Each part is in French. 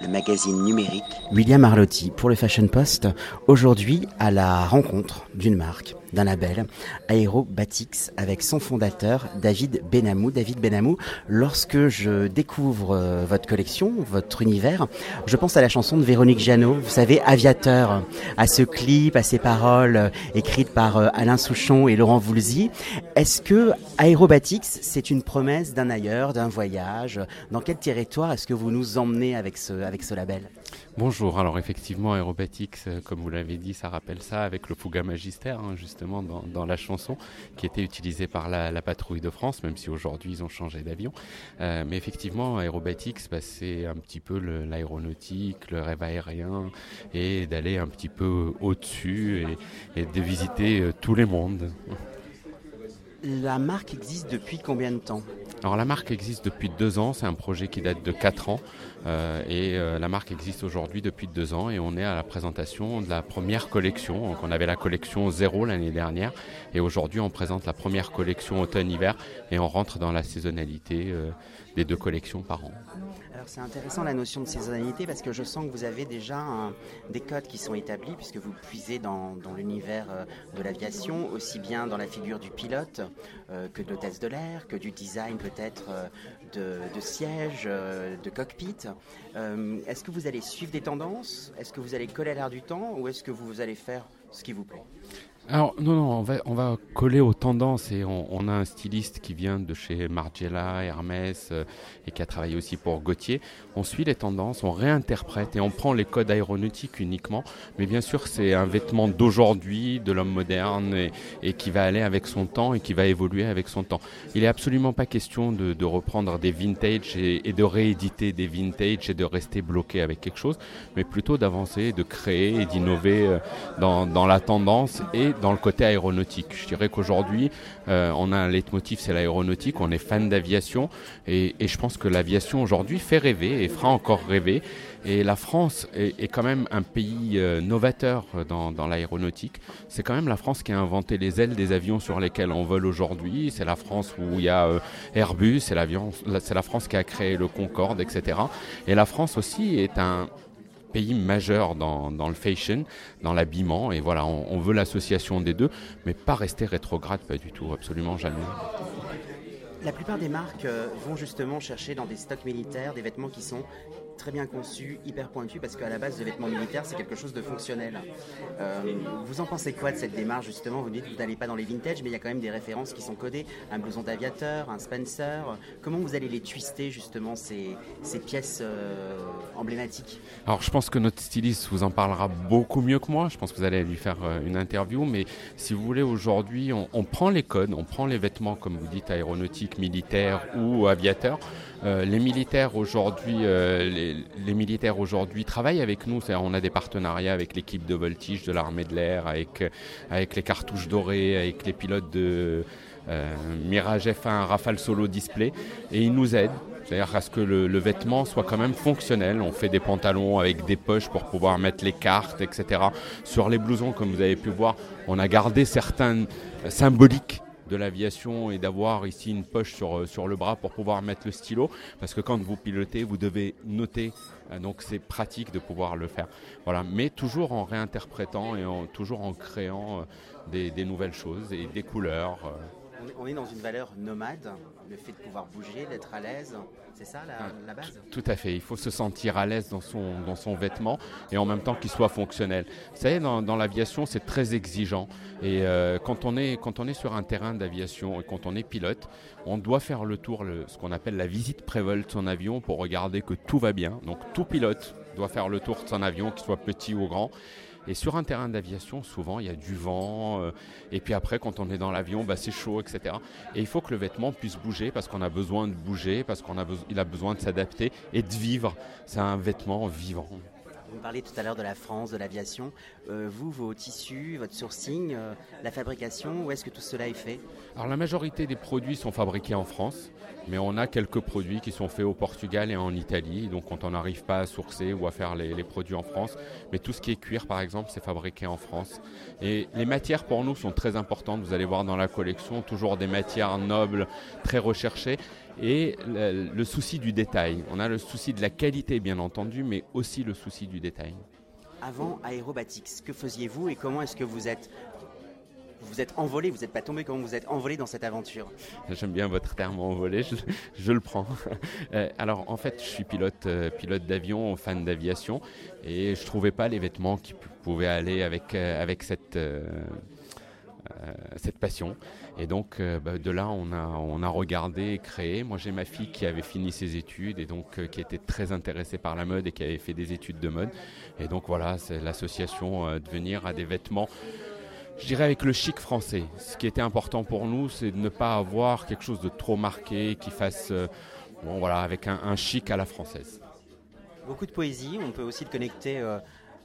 Le magazine numérique. William Arlotti pour le Fashion Post, aujourd'hui à la rencontre d'une marque, d'un label, Aerobatix, avec son fondateur David Benamou. David Benamou, lorsque je découvre euh, votre collection, votre univers, je pense à la chanson de Véronique Jeannot, vous savez, Aviateur, à ce clip, à ces paroles euh, écrites par euh, Alain Souchon et Laurent Voulzy. Est-ce que Aerobatix, c'est une promesse d'un ailleurs, d'un voyage? Dans quel territoire est-ce que vous nous emmenez avec ce, avec ce label? Bonjour, alors effectivement Aerobatix, euh, comme vous l'avez dit, ça rappelle ça avec le Fouga Magister, hein, justement dans, la chanson, qui était utilisée par la, patrouille de France, même si aujourd'hui ils ont changé d'avion. Euh, mais effectivement, Aerobatix, bah, c'est un petit peu l'aéronautique, le, rêve aérien, et d'aller un petit peu au-dessus et, et, de visiter euh, tous les mondes. La marque existe depuis combien de temps alors la marque existe depuis deux ans, c'est un projet qui date de quatre ans. Euh, et euh, la marque existe aujourd'hui depuis deux ans. Et on est à la présentation de la première collection. Donc on avait la collection zéro l'année dernière. Et aujourd'hui on présente la première collection automne-hiver. Et on rentre dans la saisonnalité euh, des deux collections par an. Alors c'est intéressant la notion de saisonnalité parce que je sens que vous avez déjà un, des codes qui sont établis puisque vous puisez dans, dans l'univers de l'aviation, aussi bien dans la figure du pilote que de l'hôtesse de l'air, que du design peut-être euh, de, de, siège, euh, de cockpit. Euh, est-ce que vous allez suivre des tendances? Est-ce que vous allez coller à l'air du temps? Ou est-ce que vous allez faire ce qui vous plaît? Alors non, non, on va, on va coller aux tendances et on, on, a un styliste qui vient de chez Margiela, Hermès euh, et qui a travaillé aussi pour Gauthier. On suit les tendances, on réinterprète et on prend les codes aéronautiques uniquement. Mais bien sûr, c'est un vêtement d'aujourd'hui, de l'homme moderne et, et, qui va aller avec son temps et qui va évoluer avec son temps. Il n'est absolument pas question de, de reprendre des vintage et, et, de rééditer des vintage et de rester bloqué avec quelque chose, mais plutôt d'avancer, de créer et d'innover euh, dans, dans la tendance et dans le côté aéronautique. Je dirais qu'aujourd'hui, euh, on a un leitmotiv, c'est l'aéronautique, on est fan d'aviation, et, je pense que l'aviation aujourd'hui fait rêver et fera encore rêver. Et la France est, quand même un pays euh, novateur dans, dans l'aéronautique. C'est quand même la France qui a inventé les ailes des avions sur lesquels on vole aujourd'hui. C'est la France où il y a euh, Airbus, c'est la France qui a créé le Concorde, etc. Et la France aussi est un, pays majeur dans, le fashion, dans l'habillement. Et voilà, on, on veut l'association des deux, mais pas rester rétrograde, pas du tout, absolument jamais. La plupart des marques euh, vont justement chercher dans des stocks militaires des vêtements qui sont très bien conçu, hyper pointu, parce qu'à la base, le vêtement militaire, c'est quelque chose de fonctionnel. Euh, vous en pensez quoi de cette démarche, justement? Vous dites que vous n'allez pas dans les vintage, mais il y a quand même des références qui sont codées, un blouson d'aviateur, un Spencer. Comment vous allez les twister, justement, ces, ces pièces euh, emblématiques? Alors, je pense que notre styliste vous en parlera beaucoup mieux que moi. Je pense que vous allez lui faire euh, une interview, mais si vous voulez, aujourd'hui, on, on prend les codes, on prend les vêtements, comme vous dites, aéronautiques, militaires ou aviateurs. Euh, les militaires aujourd'hui, euh, les, les, militaires aujourd'hui travaillent avec nous. On a des partenariats avec l'équipe de voltige de l'armée de l'air, avec avec les cartouches dorées, avec les pilotes de euh, Mirage F1 Rafale Solo Display, et ils nous aident. C'est-à-dire à ce que le, le, vêtement soit quand même fonctionnel. On fait des pantalons avec des poches pour pouvoir mettre les cartes, etc. Sur les blousons, comme vous avez pu voir, on a gardé certains symboliques de l'aviation et d'avoir ici une poche sur, sur le bras pour pouvoir mettre le stylo. Parce que quand vous pilotez vous devez noter. Donc c'est pratique de pouvoir le faire. Voilà. Mais toujours en réinterprétant et toujours en créant des, des nouvelles choses et des couleurs on est dans une valeur nomade, le fait de pouvoir bouger, d'être à l'aise, c'est ça la, la, base? Tout à fait, il faut se sentir à l'aise dans son, dans son vêtement et en même temps qu'il soit fonctionnel. Vous savez, dans, dans l'aviation, c'est très exigeant et euh, quand, on est, quand on est sur un terrain d'aviation et quand on est pilote, on doit faire le tour, le, ce qu'on appelle la visite prévol de son avion pour regarder que tout va bien. Donc tout pilote doit faire le tour de son avion, qu'il soit petit ou grand. Et sur un terrain d'aviation, souvent, il y a du vent. Euh, et puis après, quand on est dans l'avion, bah, c'est chaud, etc. Et il faut que le vêtement puisse bouger parce qu'on a besoin de bouger, parce qu'il a, a besoin de s'adapter et de vivre. C'est un vêtement vivant. Vous parliez tout à l'heure de la France, de l'aviation. Euh, vous, vos tissus, votre sourcing, euh, la fabrication, où est-ce que tout cela est fait? Alors la majorité des produits sont fabriqués en France, mais on a quelques produits qui sont faits au Portugal et en Italie. Donc quand on n'arrive pas à sourcer ou à faire les, les, produits en France, mais tout ce qui est cuir par exemple, c'est fabriqué en France. Et les matières pour nous sont très importantes. Vous allez voir dans la collection toujours des matières nobles, très recherchées. Et le, le souci du détail. On a le souci de la qualité, bien entendu, mais aussi le souci du détail. Avant Aérobatics, que faisiez-vous et comment est-ce que vous êtes vous êtes envolé, vous n'êtes pas tombé, comment vous êtes envolé dans cette aventure? J'aime bien votre terme envolé, je, je le prends. Euh, alors en fait, je suis pilote, euh, pilote d'avion, fan d'aviation, et je trouvais pas les vêtements qui pouvaient aller avec, euh, avec cette, euh, cette passion. Et donc euh, bah, de là, on a, on a regardé et créé. Moi, j'ai ma fille qui avait fini ses études et donc euh, qui était très intéressée par la mode et qui avait fait des études de mode. Et donc voilà, c'est l'association euh, Devenir à des vêtements je dirais avec le chic français. Ce qui était important pour nous, c'est de ne pas avoir quelque chose de trop marqué, qui fasse, euh, bon voilà, avec un, un, chic à la française. Beaucoup de poésie, on peut aussi le connecter euh,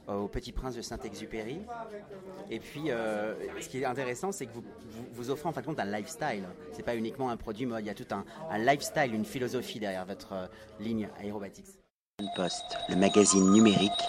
au Petit Prince de Saint-Exupéry. Et puis, euh, ce qui est intéressant, c'est que vous, vous, offrez en fin de compte un lifestyle. C'est pas uniquement un produit mode, il y a tout un, lifestyle, une philosophie derrière votre euh, ligne Aérobatics. Le magazine numérique